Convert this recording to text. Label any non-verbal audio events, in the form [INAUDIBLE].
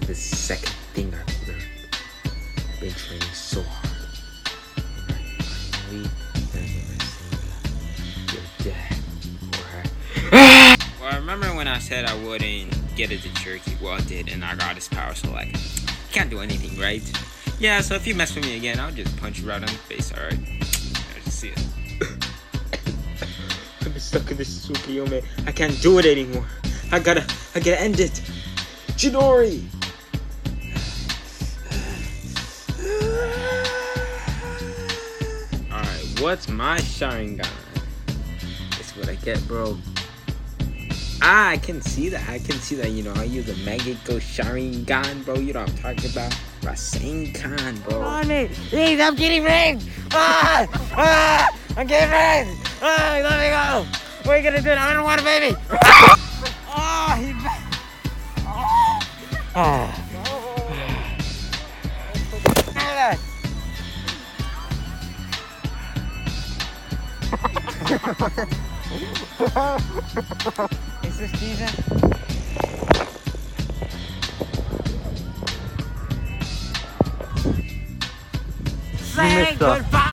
This is the second thing I've learned. I've been training so hard. And I finally gonna get my Your dad. Alright. Well, I remember when I said I wouldn't get it to Cherokee. Well, I did, and I got his power, so like, can't do anything, right? Yeah, so if you mess with me again, I'll just punch you right on the face, alright? I just see it. [COUGHS] I'm stuck in this Tsukiyo, man. I can't do it anymore. I gotta, I gotta end it. Chidori! What's my Sharingan? That's what I get, bro. Ah, I can see that. I can see that. You know, I use a Mangekyo Sharingan, bro. You know what I'm talking about? Rasengan, bro. on me! Please, I'm getting raped! Ah! Ah! I'm getting raped! Ah! Let me go! What are you gonna do? I don't want a baby! Ah! He... Ah! Ah! Is Eso es tierra.